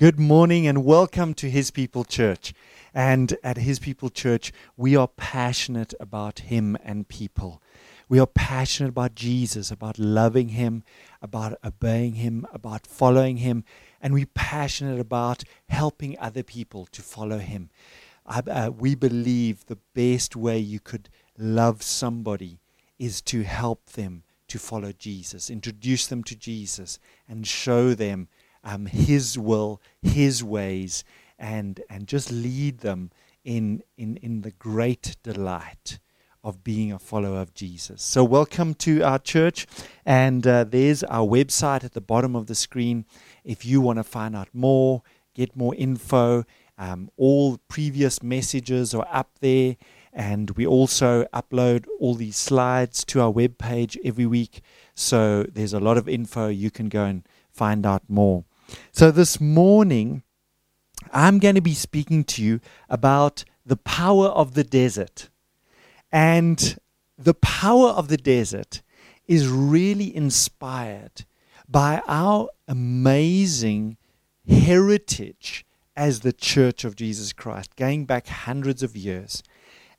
Good morning and welcome to His People Church. And at His People Church, we are passionate about Him and people. We are passionate about Jesus, about loving Him, about obeying Him, about following Him, and we're passionate about helping other people to follow Him. Uh, we believe the best way you could love somebody is to help them to follow Jesus, introduce them to Jesus, and show them um, His will, His ways, and, and just lead them in, in, in the great delight of being a follower of Jesus. So, welcome to our church, and uh, there's our website at the bottom of the screen. If you want to find out more, get more info, um, all previous messages are up there, and we also upload all these slides to our web page every week. So, there's a lot of info you can go and find out more. So, this morning, I'm going to be speaking to you about the power of the desert. And the power of the desert is really inspired by our amazing heritage as the Church of Jesus Christ, going back hundreds of years.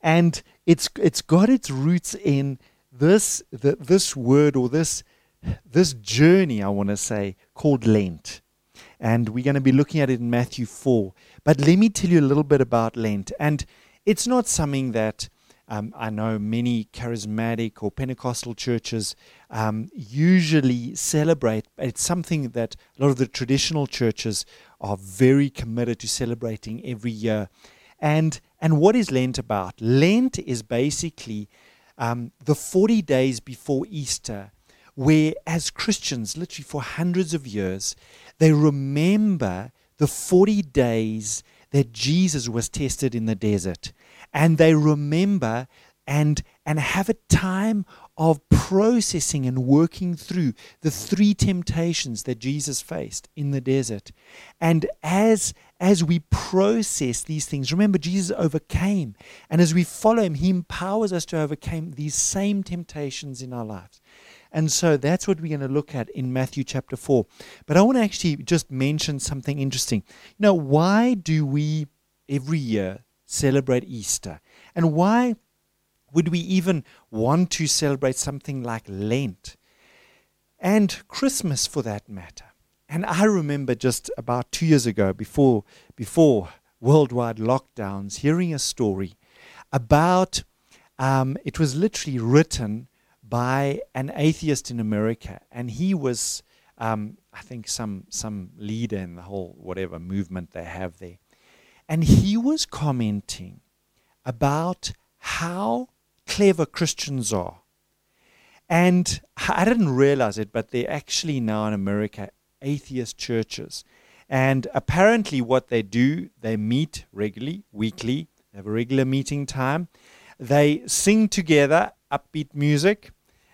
And it's, it's got its roots in this, the, this word or this, this journey, I want to say, called Lent and we're going to be looking at it in Matthew 4. But let me tell you a little bit about Lent. And it's not something that um, I know many charismatic or Pentecostal churches um, usually celebrate. It's something that a lot of the traditional churches are very committed to celebrating every year. And, and what is Lent about? Lent is basically um, the 40 days before Easter where, as Christians, literally for hundreds of years, they remember the 40 days that Jesus was tested in the desert. And they remember and, and have a time of processing and working through the three temptations that Jesus faced in the desert. And as, as we process these things, remember, Jesus overcame. And as we follow him, he empowers us to overcome these same temptations in our lives. And so that's what we're going to look at in Matthew chapter 4. But I want to actually just mention something interesting. You know, why do we every year celebrate Easter? And why would we even want to celebrate something like Lent? And Christmas for that matter. And I remember just about two years ago, before, before worldwide lockdowns, hearing a story about um, it was literally written by an atheist in America, and he was, um, I think, some some leader in the whole whatever movement they have there, and he was commenting about how clever Christians are, and I didn't realize it, but they're actually now in America atheist churches. And apparently, what they do, they meet regularly, weekly, they have a regular meeting time. They sing together upbeat music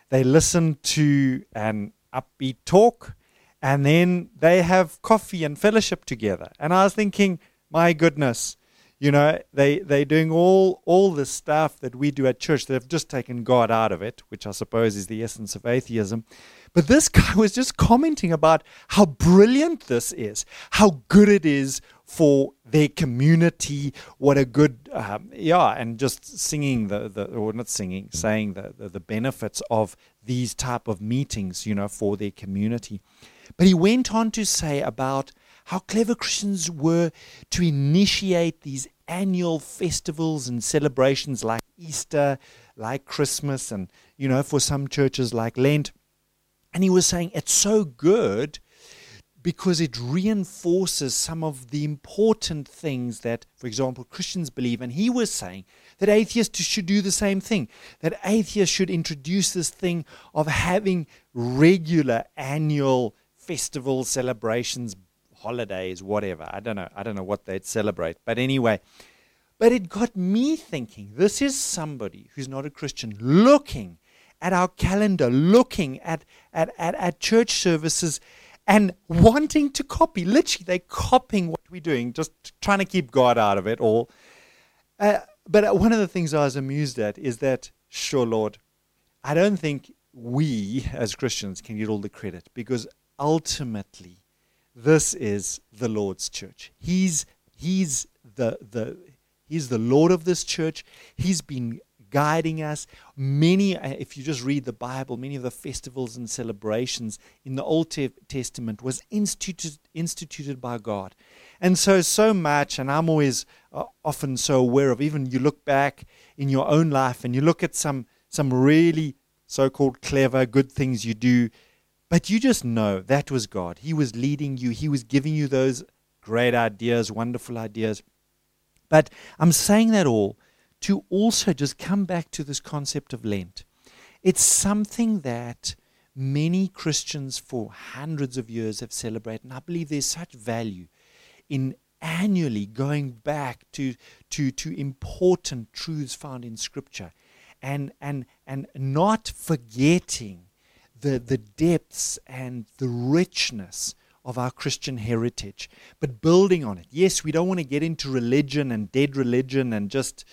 they listen to an upbeat talk, and then they have coffee and fellowship together. And I was thinking, my goodness, you know, they they're doing all all the stuff that we do at church. They've just taken God out of it, which I suppose is the essence of atheism. But this guy was just commenting about how brilliant this is, how good it is for their community. What a good, um, yeah, and just singing the, the or not singing, saying the, the, the benefits of these type of meetings, you know, for their community. But he went on to say about how clever Christians were to initiate these annual festivals and celebrations like Easter, like Christmas, and, you know, for some churches like Lent. And he was saying it's so good because it reinforces some of the important things that, for example, Christians believe. And he was saying that atheists should do the same thing, that atheists should introduce this thing of having regular annual festivals, celebrations, holidays, whatever. I don't know. I don't know what they'd celebrate. But anyway, but it got me thinking this is somebody who's not a Christian looking at our calendar, looking at, at, at, at church services and wanting to copy. Literally, they're copying what we're doing, just trying to keep God out of it all. Uh, but one of the things I was amused at is that, sure, Lord, I don't think we as Christians can get all the credit because ultimately this is the Lord's church. He's he's the the he's the Lord of this church. He's been guiding us. Many, uh, if you just read the Bible, many of the festivals and celebrations in the Old Testament was instituted instituted by God, and so so much. And I'm always uh, often so aware of. Even you look back in your own life and you look at some some really so-called clever good things you do but you just know that was God. He was leading you, He was giving you those great ideas, wonderful ideas. But I'm saying that all to also just come back to this concept of Lent. It's something that many Christians for hundreds of years have celebrated, and I believe there's such value in annually going back to, to, to important truths found in Scripture and, and, and not forgetting the, the depths and the richness of our Christian heritage, but building on it. Yes, we don't want to get into religion and dead religion and just,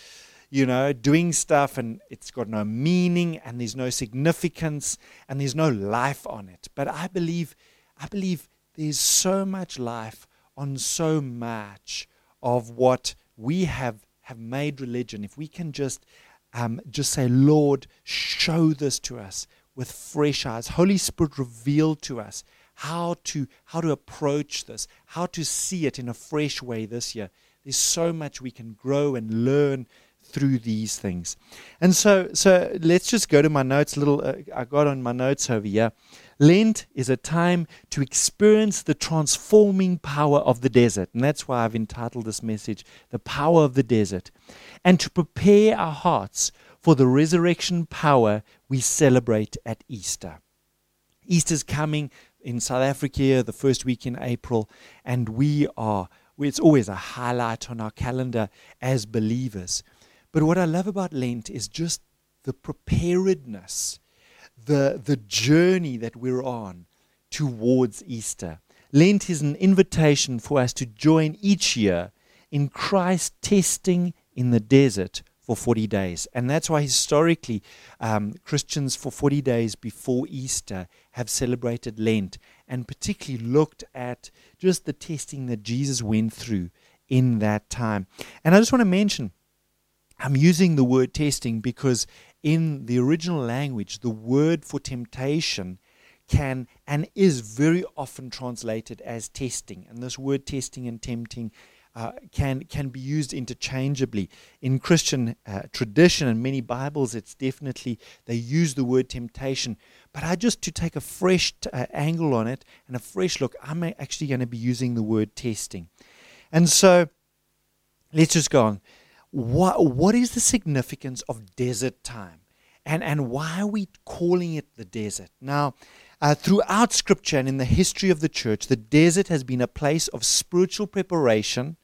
you know, doing stuff and it's got no meaning and there's no significance and there's no life on it. But I believe, I believe there's so much life on so much of what we have have made religion. If we can just um, just say, Lord, show this to us with fresh eyes. Holy Spirit revealed to us how to how to approach this, how to see it in a fresh way this year. There's so much we can grow and learn through these things. And so so let's just go to my notes. Little uh, I got on my notes over here. Lent is a time to experience the transforming power of the desert. And that's why I've entitled this message, The Power of the Desert. And to prepare our hearts for the resurrection power we celebrate at Easter. Easter's coming in South Africa the first week in April, and we are, it's always a highlight on our calendar as believers. But what I love about Lent is just the preparedness, the, the journey that we're on towards Easter. Lent is an invitation for us to join each year in Christ testing in the desert for 40 days. And that's why historically um, Christians for 40 days before Easter have celebrated Lent and particularly looked at just the testing that Jesus went through in that time. And I just want to mention, I'm using the word testing because in the original language, the word for temptation can and is very often translated as testing. And this word testing and tempting uh, can can be used interchangeably in Christian uh, tradition and many Bibles. It's definitely they use the word temptation, but I just to take a fresh t- uh, angle on it and a fresh look. I'm actually going to be using the word testing, and so let's just go on. What what is the significance of desert time, and and why are we calling it the desert now? Uh, throughout Scripture and in the history of the church, the desert has been a place of spiritual preparation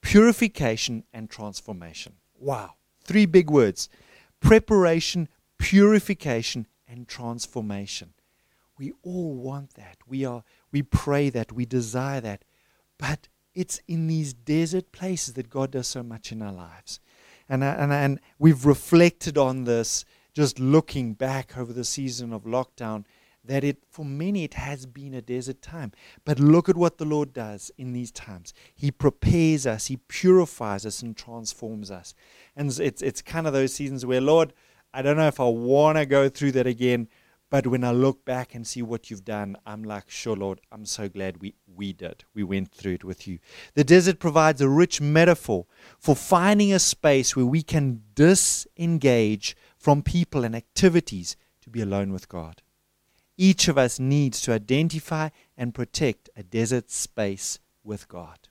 purification and transformation. Wow. Three big words preparation, purification, and transformation. We all want that. We are we pray that, we desire that. But it's in these desert places that God does so much in our lives. And, uh, and, and we've reflected on this just looking back over the season of lockdown that it for many it has been a desert time. But look at what the lord does in these times. He prepares us he purifies us and transforms us. And it's it's kind of those seasons where lord i don't know if i want to go through that again but when i look back and see what you've done i'm like sure lord i'm so glad we we did. We went through it with you. The desert provides a rich metaphor for finding a space where we can disengage from people and activities to be alone with god. Each of us needs to identify and protect a desert space with God.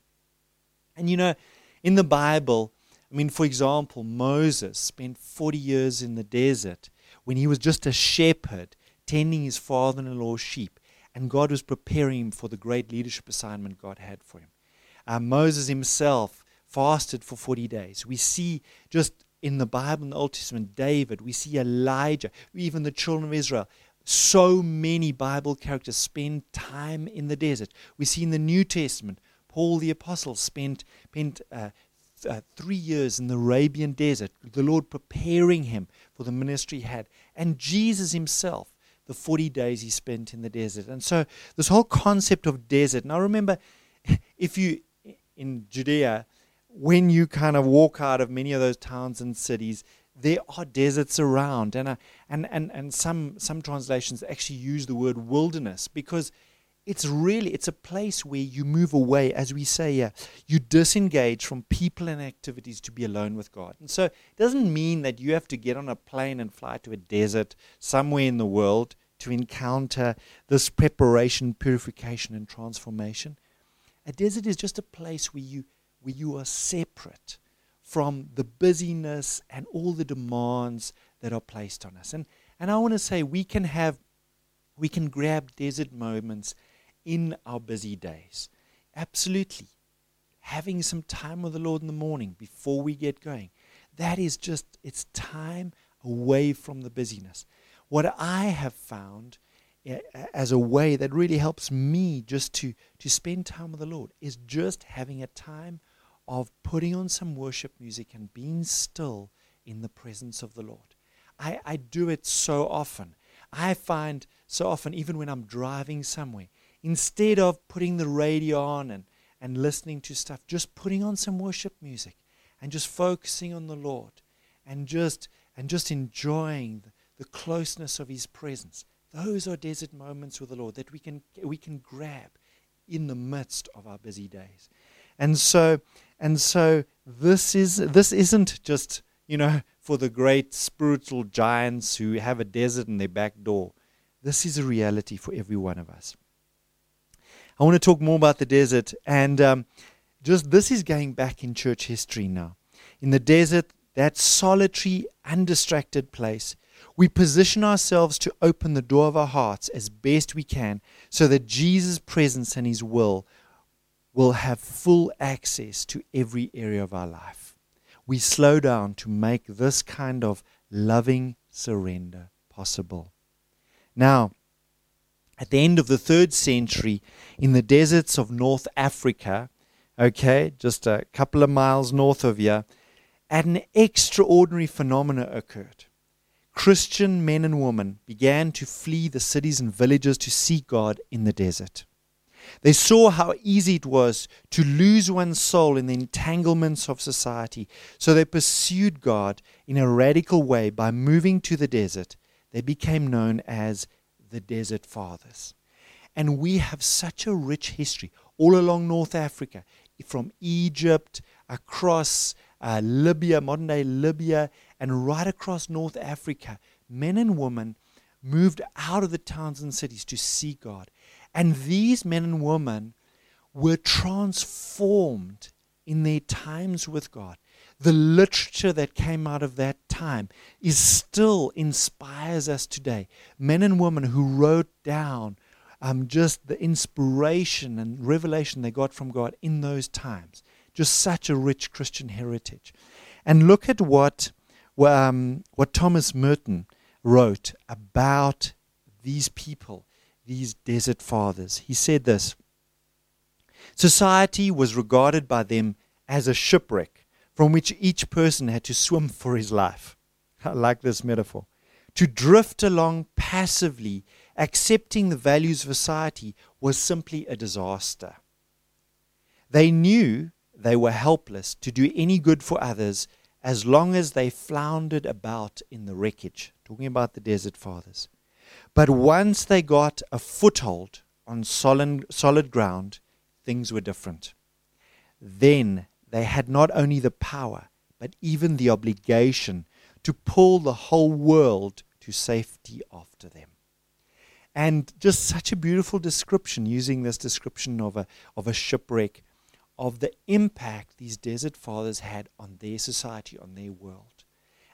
And you know, in the Bible, I mean, for example, Moses spent 40 years in the desert when he was just a shepherd tending his father in law's sheep, and God was preparing him for the great leadership assignment God had for him. Uh, Moses himself fasted for 40 days. We see just in the Bible, in the Old Testament, David, we see Elijah, even the children of Israel so many Bible characters spend time in the desert. We see in the New Testament, Paul the Apostle spent, spent uh, th- uh, three years in the Arabian desert, the Lord preparing him for the ministry he had. And Jesus himself, the 40 days he spent in the desert. And so, this whole concept of desert. Now, remember, if you in Judea, when you kind of walk out of many of those towns and cities, there are deserts around, and uh, and and and some some translations actually use the word wilderness because it's really it's a place where you move away, as we say here, you disengage from people and activities to be alone with God. And so it doesn't mean that you have to get on a plane and fly to a desert somewhere in the world to encounter this preparation, purification, and transformation. A desert is just a place where you where you are separate from the busyness and all the demands that are placed on us. And and I want to say we can have we can grab desert moments in our busy days. Absolutely. Having some time with the Lord in the morning before we get going. That is just it's time away from the busyness. What I have found as a way that really helps me just to, to spend time with the Lord is just having a time of putting on some worship music and being still in the presence of the Lord. I, I do it so often. I find so often, even when I'm driving somewhere, instead of putting the radio on and, and listening to stuff, just putting on some worship music and just focusing on the Lord and just and just enjoying the, closeness of his presence. Those are desert moments with the Lord that we can we can grab in the midst of our busy days. And so and so this is this isn't just, you know, for the great spiritual giants who have a desert in their back door. This is a reality for every one of us. I want to talk more about the desert and um, just this is going back in church history now. In the desert, that solitary, undistracted place, we position ourselves to open the door of our hearts as best we can so that Jesus' presence and His will will have full access to every area of our life. We slow down to make this kind of loving surrender possible. Now, at the end of the third century, in the deserts of North Africa, okay, just a couple of miles north of here, an extraordinary phenomenon occurred. Christian men and women began to flee the cities and villages to seek God in the desert. They saw how easy it was to lose one's soul in the entanglements of society, so they pursued God in a radical way by moving to the desert. They became known as the Desert Fathers. And we have such a rich history all along North Africa, from Egypt across uh, Libya, modern day Libya, and right across North Africa, men and women moved out of the towns and cities to see God. And these men and women were transformed in their times with God. The literature that came out of that time is still inspires us today. Men and women who wrote down um, just the inspiration and revelation they got from God in those times. Just such a rich Christian heritage. And look at what um, what Thomas Merton wrote about these people, these desert fathers. He said this Society was regarded by them as a shipwreck from which each person had to swim for his life. I like this metaphor. To drift along passively, accepting the values of society, was simply a disaster. They knew they were helpless to do any good for others as long as they floundered about in the wreckage. Talking about the desert fathers. But once they got a foothold on solid, solid ground, things were different. Then they had not only the power, but even the obligation to pull the whole world to safety after them. And just such a beautiful description, using this description of a, of a shipwreck of the impact these desert fathers had on their society, on their world.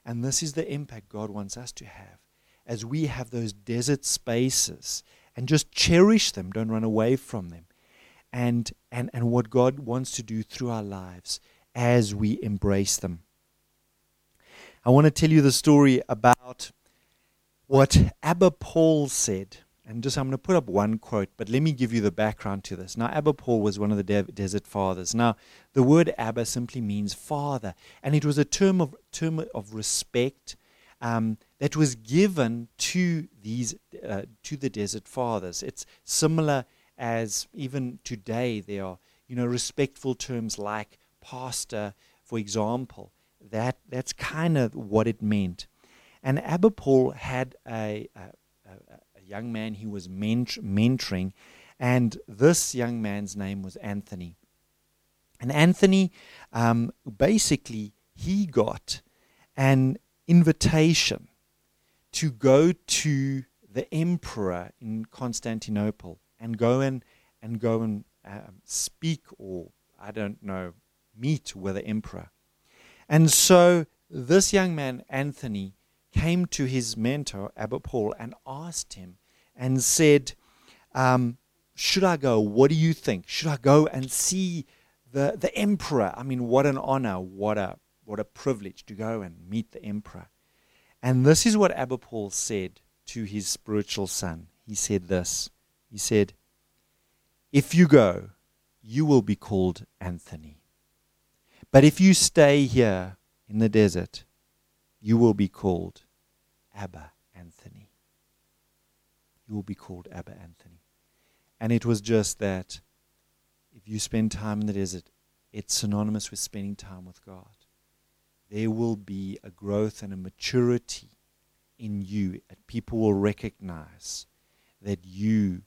And this is the impact God wants us to have as we have those desert spaces and just cherish them, don't run away from them. And, and, and what God wants to do through our lives as we embrace them. I want to tell you the story about what Abba Paul said and just I'm going to put up one quote, but let me give you the background to this. Now, Abba Paul was one of the de- desert fathers. Now, the word Abba simply means father, and it was a term of term of respect um, that was given to these uh, to the desert fathers. It's similar as even today there are you know respectful terms like pastor, for example. That that's kind of what it meant. And Abba Paul had a, a, young man he was ment- mentoring, and this young man's name was Anthony. And Anthony, um, basically, he got an invitation to go to the emperor in Constantinople and go and and go and um, speak or I don't know meet with the emperor. And so this young man Anthony came to his mentor Abba Paul and asked him and said, um, "Should I go? What do you think? Should I go and see the the emperor? I mean, what an honor! What a what a privilege to go and meet the emperor." And this is what Abba Paul said to his spiritual son. He said this He said, If you go, you will be called Anthony. But if you stay here in the desert, you will be called Abba Anthony. You will be called Abba Anthony. And it was just that if you spend time in the desert, it's synonymous with spending time with God there will be a growth and a maturity in you and people will recognize that you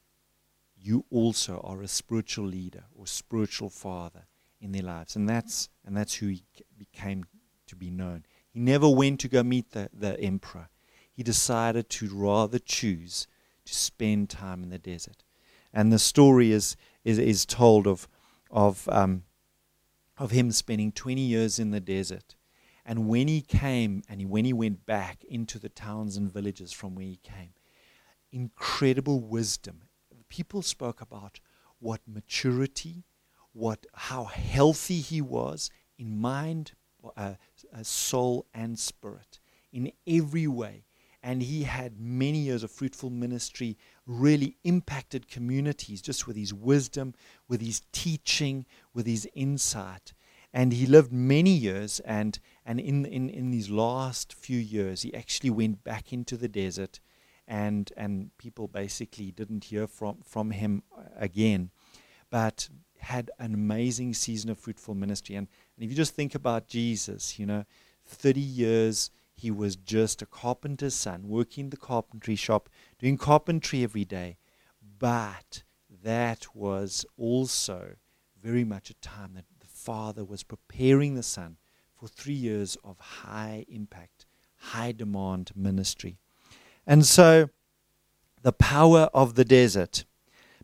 you also are a spiritual leader or spiritual father in their lives and that's and that's who he became to be known he never went to go meet the, the emperor he decided to rather choose to spend time in the desert and the story is is, is told of of um, of him spending 20 years in the desert and when he came and he, when he went back into the towns and villages from where he came, incredible wisdom. People spoke about what maturity, what how healthy he was in mind, uh, uh, soul, and spirit in every way. And he had many years of fruitful ministry, really impacted communities just with his wisdom, with his teaching, with his insight. And he lived many years, and, and in, in, in these last few years, he actually went back into the desert, and, and people basically didn't hear from, from him uh, again, but had an amazing season of fruitful ministry. And, and if you just think about Jesus, you know, 30 years he was just a carpenter's son, working the carpentry shop, doing carpentry every day. But that was also very much a time that the Father was preparing the Son for three years of high impact, high demand ministry. And so, the power of the desert.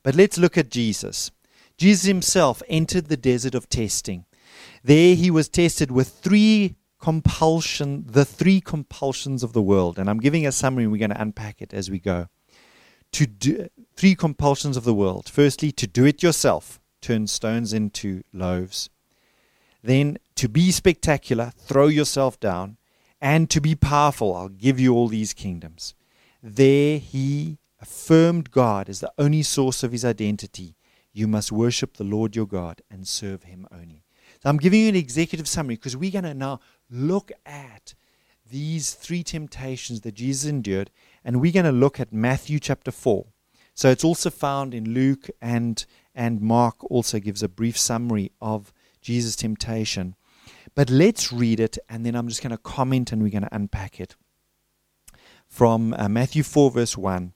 But let's look at Jesus. Jesus himself entered the desert of testing. There he was tested with three compulsion, the three compulsions of the world. And I'm giving a summary we're going to unpack it as we go. To do three compulsions of the world. Firstly, to do it yourself, turn stones into loaves. Then to be spectacular, throw yourself down, and to be powerful, I'll give you all these kingdoms. There he affirmed God as the only source of his identity. You must worship the Lord your God and serve him only. So I'm giving you an executive summary because we're going to now look at these three temptations that Jesus endured, and we're going to look at Matthew chapter 4. So it's also found in Luke and and Mark also gives a brief summary of Jesus' temptation. But let's read it, and then I'm just going to comment and we're going to unpack it. From uh, Matthew 4, verse 1,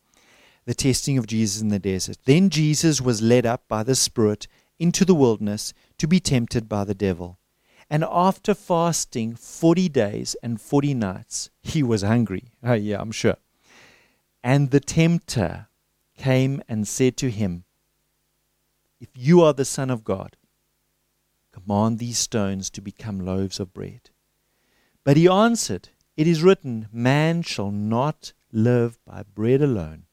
the testing of Jesus in the desert. Then Jesus was led up by the Spirit into the wilderness to be tempted by the devil. And after fasting 40 days and 40 nights, he was hungry. Oh, yeah, I'm sure. And the tempter came and said to him, If you are the Son of God, command these stones to become loaves of bread. But he answered, It is written, Man shall not live by bread alone,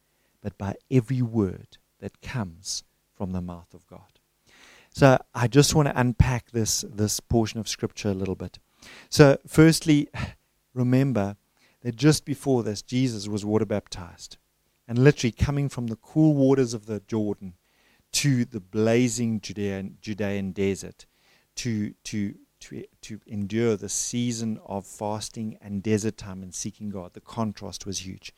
but by every word that comes from the mouth of God. So I just want to unpack this, this portion of Scripture a little bit. So, firstly, remember that just before this, Jesus was water baptized. And literally coming from the cool waters of the Jordan to the blazing Judean, Judean desert to, to, to, to endure the season of fasting and desert time and seeking God. The contrast was huge.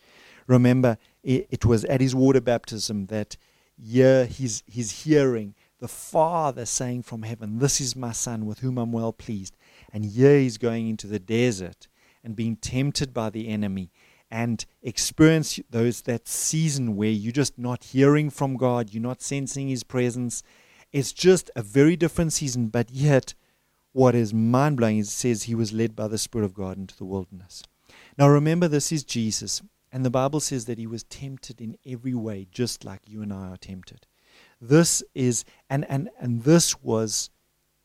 Remember, it, it was at his water baptism that yeah, he's, he's hearing the Father saying from heaven, This is my Son with whom I'm well pleased. And here he's going into the desert and being tempted by the enemy and experience those that season where you're just not hearing from God, you're not sensing his presence. It's just a very different season, but yet what is mind blowing is it says he was led by the Spirit of God into the wilderness. Now remember, this is Jesus, and the Bible says that he was tempted in every way, just like you and I are tempted. This is, and, and, and this was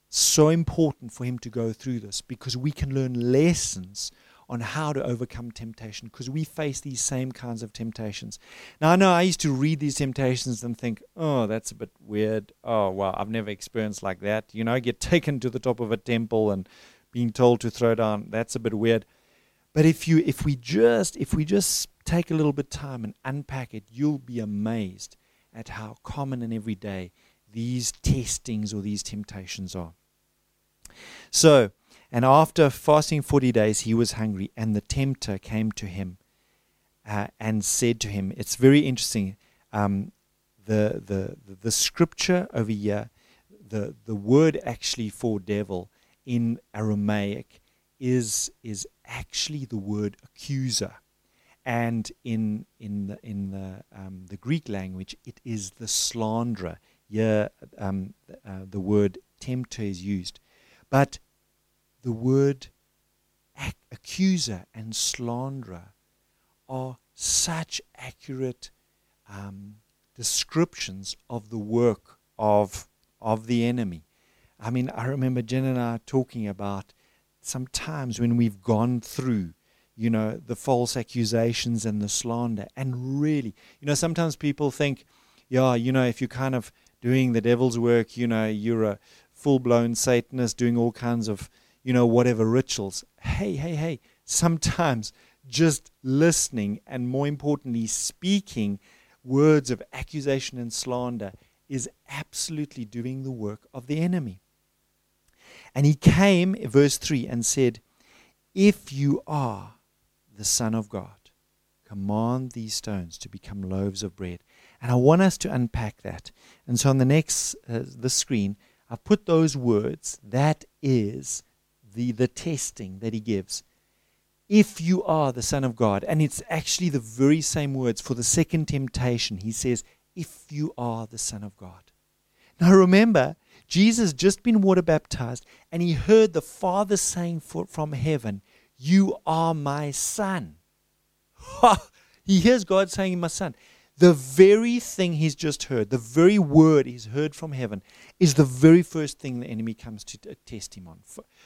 so important for him to go through this because we can learn lessons on how to overcome temptation because we face these same kinds of temptations. Now, I know I used to read these temptations and think, oh, that's a bit weird. Oh, wow, I've never experienced like that. You know, get taken to the top of a temple and being told to throw down. That's a bit weird. But if you if we just if we just take a little bit time and unpack it, you'll be amazed at how common and everyday these testings or these temptations are. So, and after fasting 40 days, he was hungry, and the tempter came to him uh, and said to him, It's very interesting. Um, the, the, the, the scripture over here, the, the word actually for devil in Aramaic is, is actually the word accuser. And in, in, the, in the, um, the Greek language, it is the slanderer. Here, um, uh, the word tempter is used. But the word ac- accuser and slanderer are such accurate um, descriptions of the work of, of the enemy. I mean, I remember Jen and I talking about sometimes when we've gone through, you know, the false accusations and the slander, and really, you know, sometimes people think, yeah, you know, if you're kind of doing the devil's work, you know, you're a full blown Satanist doing all kinds of you know, whatever rituals. Hey, hey, hey, sometimes just listening and more importantly, speaking words of accusation and slander is absolutely doing the work of the enemy. And he came, verse 3, and said, If you are the Son of God, command these stones to become loaves of bread. And I want us to unpack that. And so on the next uh, the screen, I've put those words, that is the, the testing that he gives. If you are the Son of God, and it's actually the very same words for the second temptation, he says, If you are the Son of God. Now remember, Jesus just been water baptized, and he heard the Father saying for, from heaven, You are my Son. he hears God saying, My Son. The very thing he's just heard, the very word he's heard from heaven, is the very first thing the enemy comes to uh, test him on.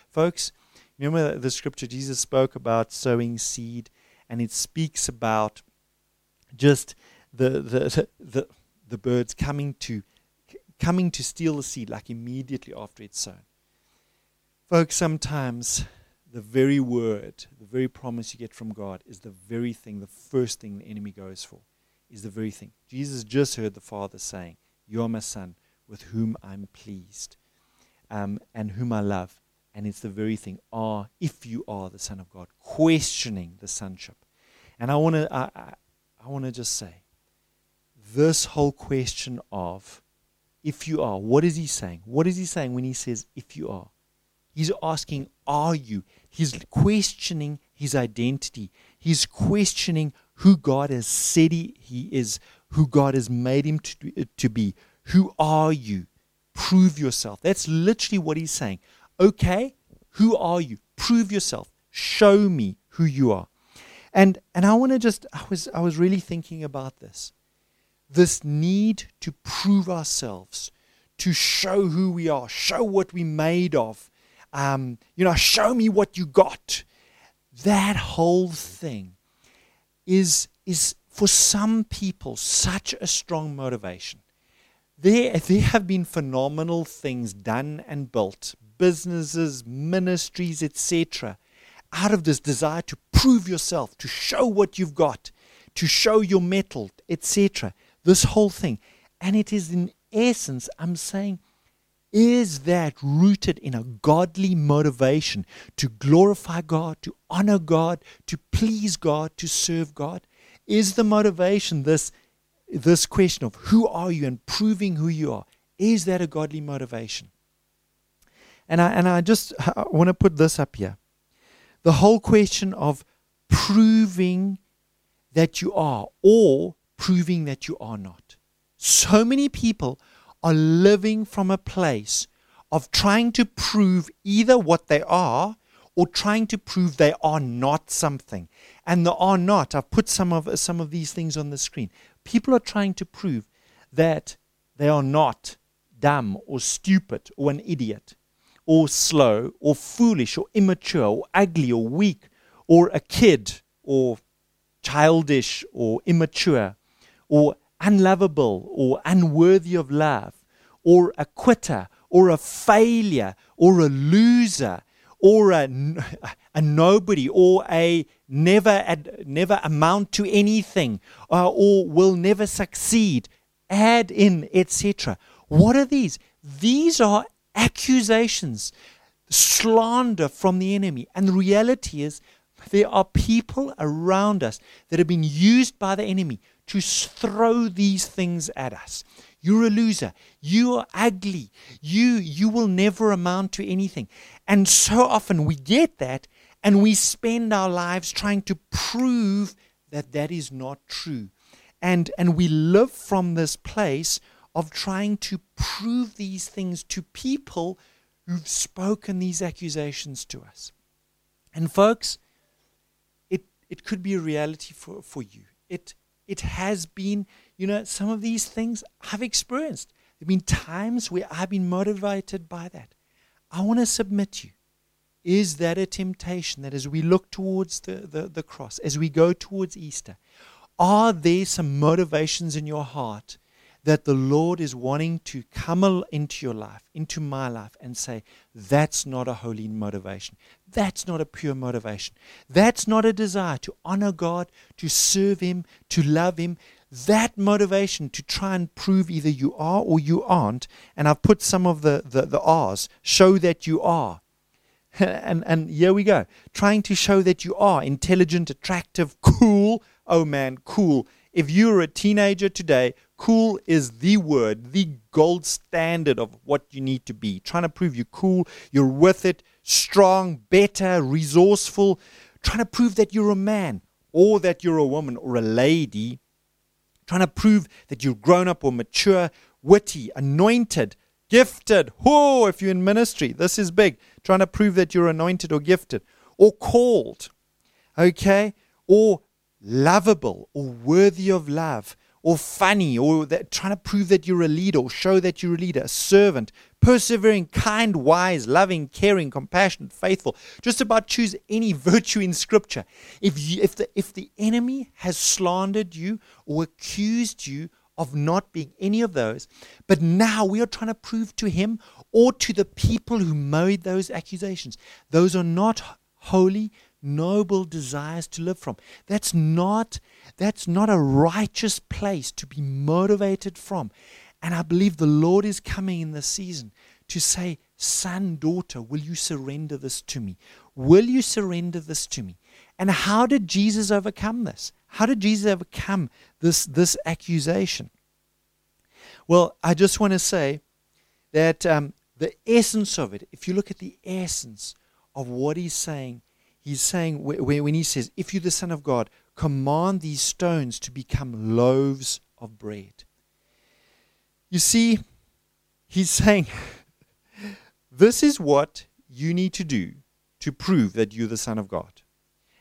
Folks, remember the scripture Jesus spoke about sowing seed, and it speaks about just the, the, the, the birds coming to, coming to steal the seed like immediately after it's sown. Folks, sometimes the very word, the very promise you get from God is the very thing, the first thing the enemy goes for, is the very thing. Jesus just heard the Father saying, You are my Son, with whom I'm pleased, um, and whom I love. And it's the very thing, are, if you are the Son of God, questioning the sonship. And I want to I, I, I want to just say, this whole question of if you are, what is he saying? What is he saying when he says if you are? He's asking, are you? He's questioning his identity. He's questioning who God has said he, he is, who God has made him to, to be. Who are you? Prove yourself. That's literally what he's saying. Okay, who are you? Prove yourself. Show me who you are. And and I want to just I was I was really thinking about this. This need to prove ourselves, to show who we are, show what we're made of. Um, you know, show me what you got. That whole thing is is for some people such a strong motivation. There, there have been phenomenal things done and built businesses, ministries, etc., out of this desire to prove yourself, to show what you've got, to show your mettle, etc. This whole thing. And it is in essence, I'm saying, Is that rooted in a godly motivation to glorify God, to honor God, to please God, to serve God? Is the motivation this, this question of who are you and proving who you are? Is that a godly motivation? And I, and I just I want to put this up here. The whole question of proving that you are or proving that you are not. So many people are living from a place of trying to prove either what they are or trying to prove they are not something. And the are not, I've put some of, some of these things on the screen. People are trying to prove that they are not dumb or stupid or an idiot or slow or foolish or immature or ugly or weak or a kid or childish or immature or unlovable or unworthy of love or a quitter or a failure or a loser or a, a nobody or a never never amount to anything uh, or will never succeed add in etc what are these? These are accusations slander from the enemy. And the reality is there are people around us that have been used by the enemy to throw these things at us. You're a loser. You are ugly. You you will never amount to anything. And so often we get that and we spend our lives trying to prove that that is not true. And and we live from this place of trying to prove these things to people who've spoken these accusations to us. And folks, it it could be a reality for, for you. It it has been, you know, some of these things I've experienced. There have been times where I've been motivated by that. I want to submit you. Is that a temptation that as we look towards the, the, the cross, as we go towards Easter, are there some motivations in your heart that the Lord is wanting to come into your life, into my life, and say, that's not a holy motivation. That's not a pure motivation. That's not a desire to honor God, to serve Him, to love Him. That motivation to try and prove either you are or you aren't, and I've put some of the, the, the R's, show that you are. and, and here we go. Trying to show that you are intelligent, attractive, cool. Oh man, cool. If you're a teenager today Cool is the word, the gold standard of what you need to be. Trying to prove you're cool, you're worth it, strong, better, resourceful. Trying to prove that you're a man or that you're a woman or a lady. Trying to prove that you're grown up or mature, witty, anointed, gifted. Oh, if you're in ministry, this is big. Trying to prove that you're anointed or gifted or called. Okay? Or lovable or worthy of love or funny or that, trying to prove that you're a leader or show that you're a leader, a servant, persevering, kind, wise, loving, caring, compassionate, faithful. Just about choose any virtue in Scripture. If, you, if, the, if the enemy has slandered you or accused you of not being any of those, but now we are trying to prove to him or to the people who made those accusations, those are not holy, noble desires to live from. That's not that's not a righteous place to be motivated from. And I believe the Lord is coming in this season to say, Son, daughter, will you surrender this to me? Will you surrender this to me? And how did Jesus overcome this? How did Jesus overcome this, this accusation? Well, I just want to say that um, the essence of it, if you look at the essence of what he's saying, he's saying when he says, If you're the Son of God, command these stones to become loaves of bread. You see, he's saying, This is what you need to do to prove that you're the Son of God.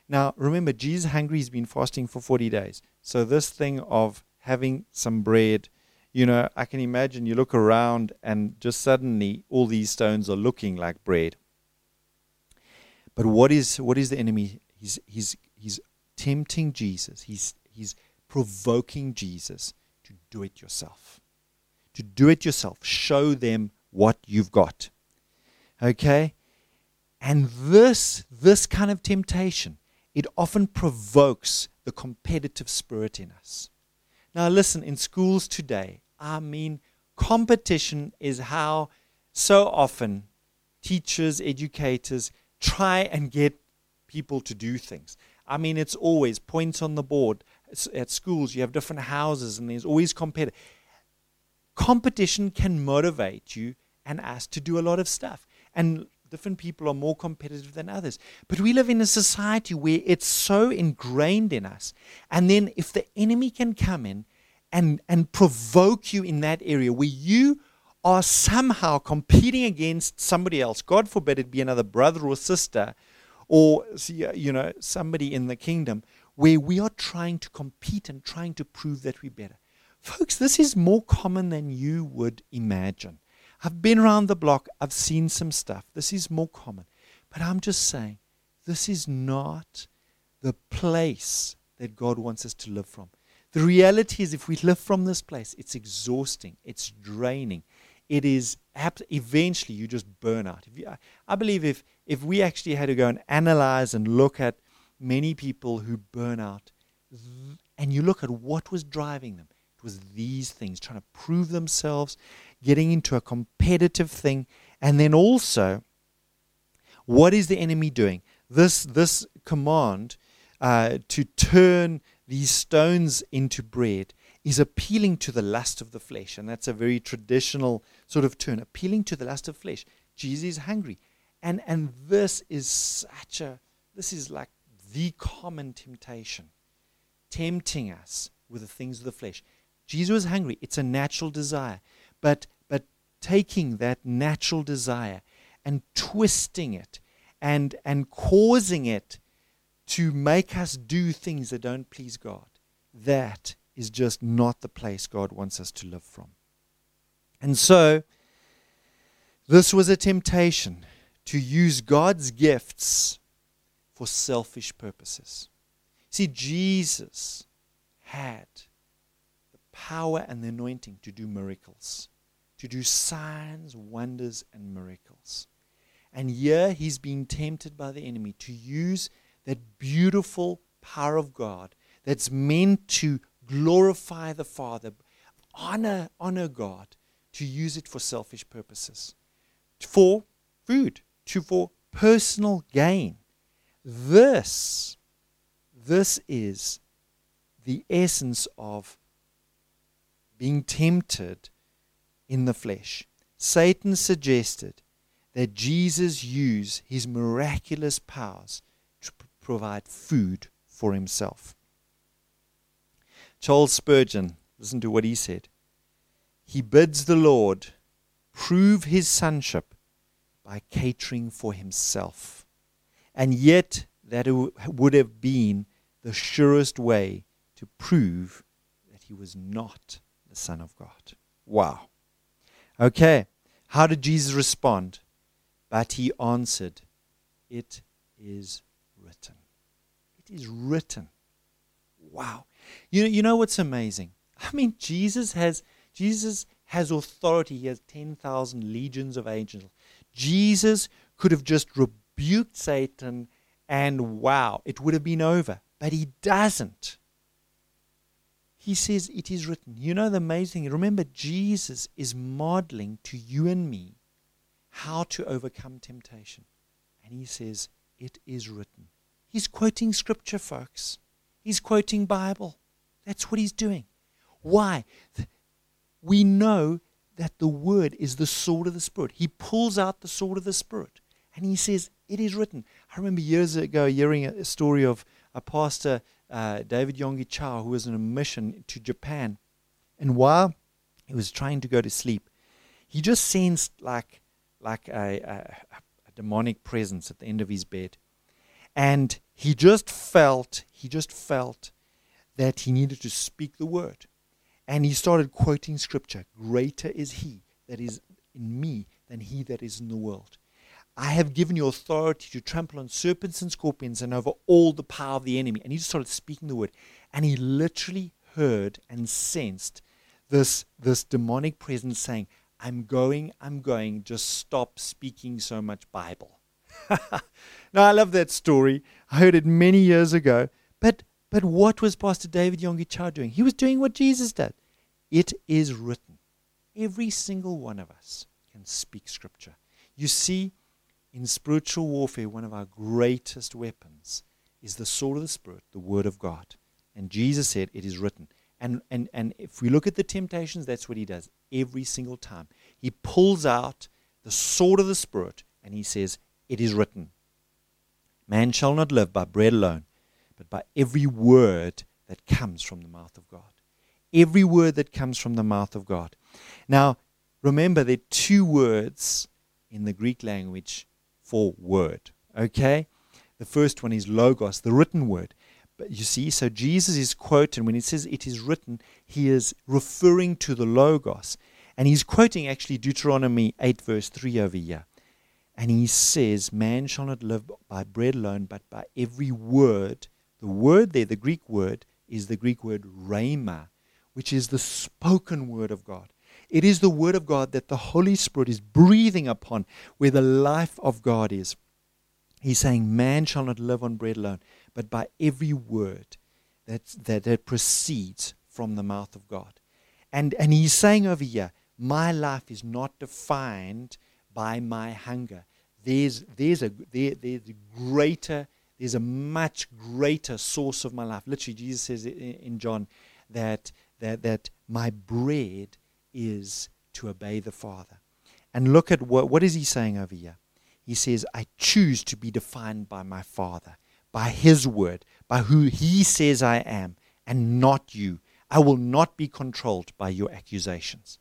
Now, remember, Jesus hungry, he's been fasting for 40 days. So, this thing of having some bread, you know, I can imagine you look around and just suddenly all these stones are looking like bread. But what is what is the enemy? He's he's he's tempting Jesus. He's, he's provoking Jesus to do it yourself. To do it yourself. Show them what you've got. Okay? And this, this kind of temptation, it often provokes the competitive spirit in us. Now, listen, in schools today, I mean, competition is how so often teachers, educators try and get people to do things. I mean, it's always points on the board. At schools, you have different houses, and there's always competition. Competition can motivate you and us to do a lot of stuff. And different people are more competitive than others. But we live in a society where it's so ingrained in us. And then if the enemy can come in and, and provoke you in that area where you are somehow competing against somebody else, God forbid it be another brother or sister or you know somebody in the kingdom where we are trying to compete and trying to prove that we're better. Folks, this is more common than you would imagine. I've been around the block, I've seen some stuff. This is more common. But I'm just saying, this is not the place that God wants us to live from. The reality is, if we live from this place, it's exhausting, it's draining. It is eventually you just burn out. You, I believe if, if we actually had to go and analyze and look at many people who burn out, and you look at what was driving them, was these things, trying to prove themselves, getting into a competitive thing, and then also, what is the enemy doing? This this command uh, to turn these stones into bread is appealing to the lust of the flesh, and that's a very traditional sort of turn, appealing to the lust of flesh. Jesus is hungry, and and this is such a this is like the common temptation, tempting us with the things of the flesh. Jesus was hungry; it's a natural desire, but but taking that natural desire and twisting it and, and causing it to make us do things that don't please God. That is just not the place God wants us to live from. And so, this was a temptation to use God's gifts for selfish purposes. See, Jesus had power and the anointing to do miracles to do signs, wonders, and miracles. And here he's being tempted by the enemy to use that beautiful power of God that's meant to glorify the Father, honor, honor God, to use it for selfish purposes, for food, to for personal gain. This, this is the essence of being tempted in the flesh. Satan suggested that Jesus use his miraculous powers to provide food for himself. Charles Spurgeon, listen to what he said. He bids the Lord prove his sonship by catering for himself. And yet, that would have been the surest way to prove that he was not Son of God. Wow. Okay, how did Jesus respond? But he answered, It is written. It is written. Wow. You you know what's amazing? I mean, Jesus has Jesus has authority. He has 10,000 legions of angels. Jesus could have just rebuked Satan and wow, it would have been over. But he doesn't he says, It is written. You know the amazing thing? Remember, Jesus is modeling to you and me how to overcome temptation. And he says, It is written. He's quoting scripture, folks. He's quoting Bible. That's what he's doing. Why? We know that the word is the sword of the Spirit. He pulls out the sword of the Spirit and he says, It is written. I remember years ago hearing a story of a pastor uh, David Yonggi Cho, who was on a mission to Japan. And while he was trying to go to sleep, he just sensed like, like a, a, a demonic presence at the end of his bed. And he just felt, he just felt that he needed to speak the word. And he started quoting scripture Greater is he that is in me than he that is in the world. I have given you authority to trample on serpents and scorpions and over all the power of the enemy. And he just started speaking the word. And he literally heard and sensed this, this demonic presence saying, I'm going, I'm going, just stop speaking so much Bible. now, I love that story. I heard it many years ago. But, but what was Pastor David Yonggi Cho doing? He was doing what Jesus did. It is written. Every single one of us can speak scripture. You see, in spiritual warfare, one of our greatest weapons is the sword of the Spirit, the Word of God. And Jesus said, It is written. And, and, and if we look at the temptations, that's what he does every single time. He pulls out the sword of the Spirit and he says, It is written. Man shall not live by bread alone, but by every word that comes from the mouth of God. Every word that comes from the mouth of God. Now, remember, there are two words in the Greek language for word. Okay? The first one is logos, the written word. But you see, so Jesus is quoting, when he says it is written, he is referring to the logos. And he's quoting actually Deuteronomy 8, verse 3 over here. And he says, Man shall not live by bread alone, but by every word. The word there, the Greek word, is the Greek word rhema, which is the spoken word of God. It is the word of God that the Holy Spirit is breathing upon, where the life of God is. He's saying, Man shall not live on bread alone, but by every word that, that, that proceeds from the mouth of God. And, and he's saying over here, My life is not defined by my hunger. There's, there's, a, there, there's a greater, there's a much greater source of my life. Literally, Jesus says in John that, that, that my bread is to obey the Father. And look at what, what is he saying over here? He says, I choose to be defined by my Father, by his word, by who he says I am, and not you. I will not be controlled by your accusations.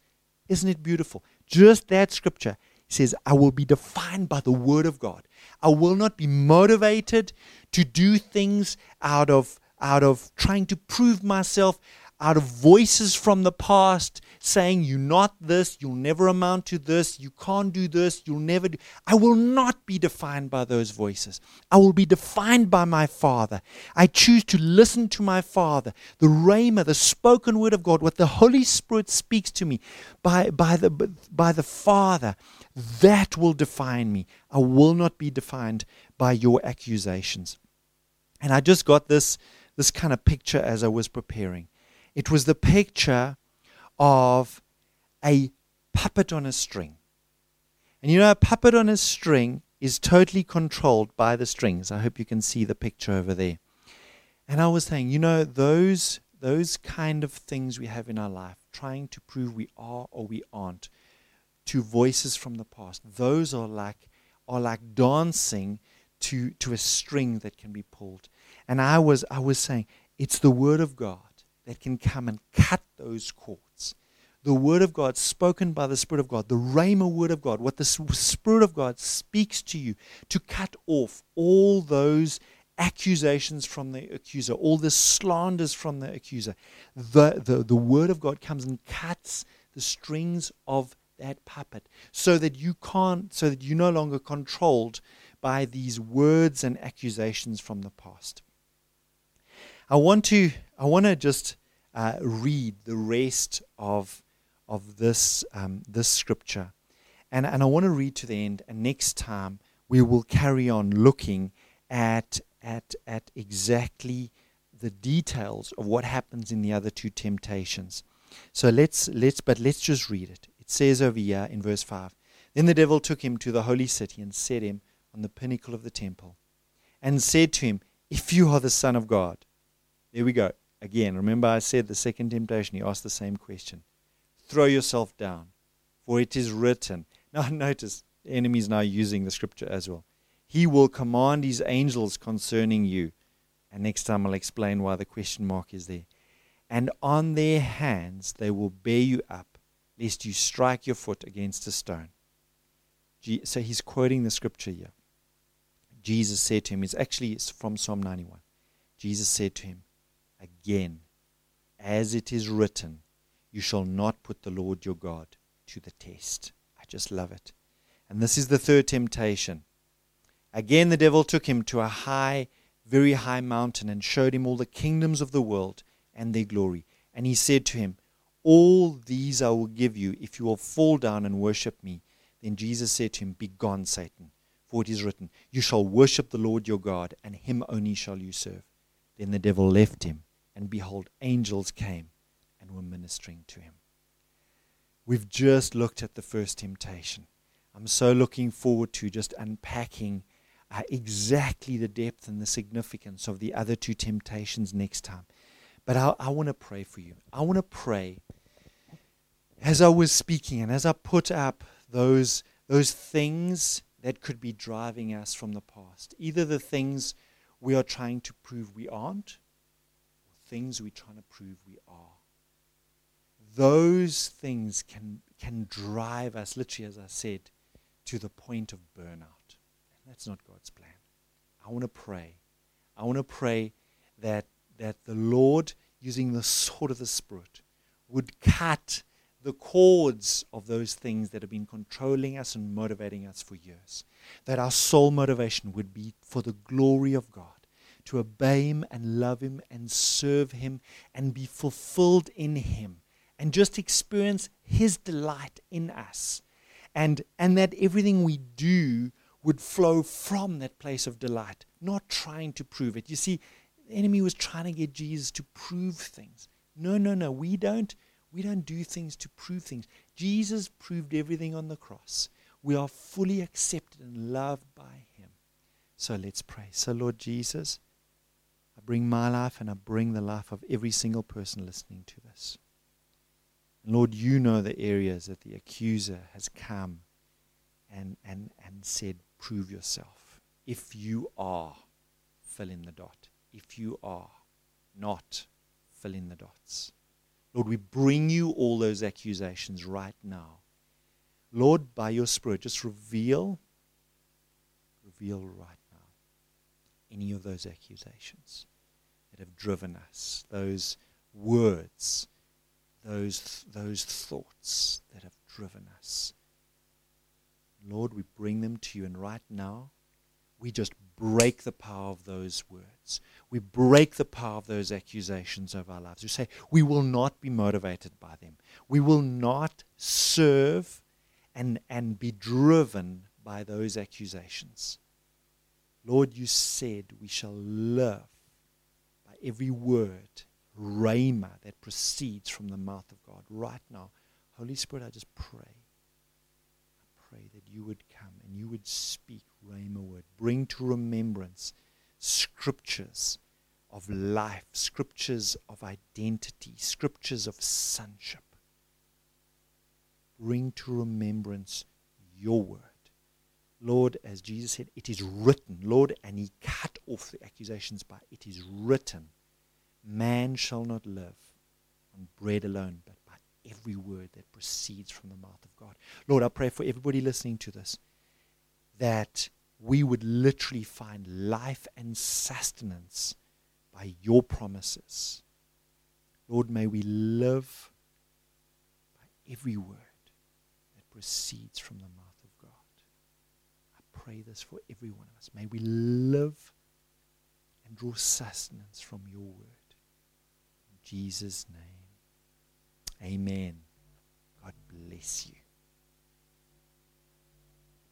Isn't it beautiful? Just that scripture says, I will be defined by the Word of God. I will not be motivated to do things out of, out of trying to prove myself, out of voices from the past saying, You're not this, you'll never amount to this, you can't do this, you'll never do. I will not be defined by those voices. I will be defined by my Father. I choose to listen to my Father, the Rhema, the spoken word of God, what the Holy Spirit speaks to me by, by, the, by the Father. That will define me. I will not be defined by your accusations. And I just got this, this kind of picture as I was preparing. It was the picture of a puppet on a string. And you know, a puppet on a string is totally controlled by the strings. I hope you can see the picture over there. And I was saying, you know, those those kind of things we have in our life, trying to prove we are or we aren't, to voices from the past. Those are like are like dancing to to a string that can be pulled. And I was I was saying it's the word of God that can come and cut those cords. The word of God spoken by the Spirit of God, the Rhema word of God, what the Spirit of God speaks to you to cut off all those accusations from the accuser, all the slanders from the accuser. The, the, the word of God comes and cuts the strings of that puppet so that you can't so that you're no longer controlled by these words and accusations from the past i want to i want to just uh, read the rest of of this um, this scripture and and i want to read to the end and next time we will carry on looking at at at exactly the details of what happens in the other two temptations so let's let's but let's just read it it says over here in verse 5 Then the devil took him to the holy city and set him on the pinnacle of the temple and said to him, If you are the Son of God. There we go. Again, remember I said the second temptation, he asked the same question. Throw yourself down, for it is written. Now, notice the enemy is now using the scripture as well. He will command his angels concerning you. And next time I'll explain why the question mark is there. And on their hands they will bear you up lest you strike your foot against a stone. So he's quoting the scripture here. Jesus said to him, it's actually from Psalm 91. Jesus said to him, Again, as it is written, you shall not put the Lord your God to the test. I just love it. And this is the third temptation. Again, the devil took him to a high, very high mountain and showed him all the kingdoms of the world and their glory. And he said to him, all these I will give you if you will fall down and worship me. Then Jesus said to him, Begone, Satan, for it is written, You shall worship the Lord your God, and him only shall you serve. Then the devil left him, and behold, angels came and were ministering to him. we've just looked at the first temptation. I'm so looking forward to just unpacking uh, exactly the depth and the significance of the other two temptations next time. But I, I want to pray for you. I want to pray as I was speaking and as I put up those, those things that could be driving us from the past, either the things we are trying to prove we aren't, things we're trying to prove we are. Those things can, can drive us, literally, as I said, to the point of burnout. And that's not God's plan. I want to pray. I want to pray that, that the Lord, using the sword of the Spirit, would cut the cords of those things that have been controlling us and motivating us for years. That our sole motivation would be for the glory of God, to obey Him and love Him and serve Him and be fulfilled in Him and just experience His delight in us and, and that everything we do would flow from that place of delight, not trying to prove it. You see, the enemy was trying to get Jesus to prove things. No, no, no. We don't, we don't do things to prove things. Jesus proved everything on the cross. We are fully accepted and loved by him. So let's pray. So, Lord Jesus, bring my life and I bring the life of every single person listening to this. And Lord, you know the areas that the accuser has come and, and, and said, prove yourself. If you are, fill in the dot. If you are not, fill in the dots. Lord, we bring you all those accusations right now. Lord, by your Spirit, just reveal, reveal right now any of those accusations that have driven us, those words those, those thoughts that have driven us. Lord, we bring them to you, and right now, we just break the power of those words. We break the power of those accusations of our lives. We say, we will not be motivated by them. We will not serve and, and be driven by those accusations. Lord, you said we shall live by every word rhema that proceeds from the mouth of God right now. Holy Spirit, I just pray. I pray that you would come and you would speak rhema word. Bring to remembrance scriptures of life, scriptures of identity, scriptures of sonship. Bring to remembrance your word. Lord, as Jesus said, it is written. Lord, and he cut off the accusations by it is written Man shall not live on bread alone, but by every word that proceeds from the mouth of God. Lord, I pray for everybody listening to this that we would literally find life and sustenance by your promises. Lord, may we live by every word that proceeds from the mouth of God. I pray this for every one of us. May we live and draw sustenance from your word. Jesus' name. Amen. God bless you.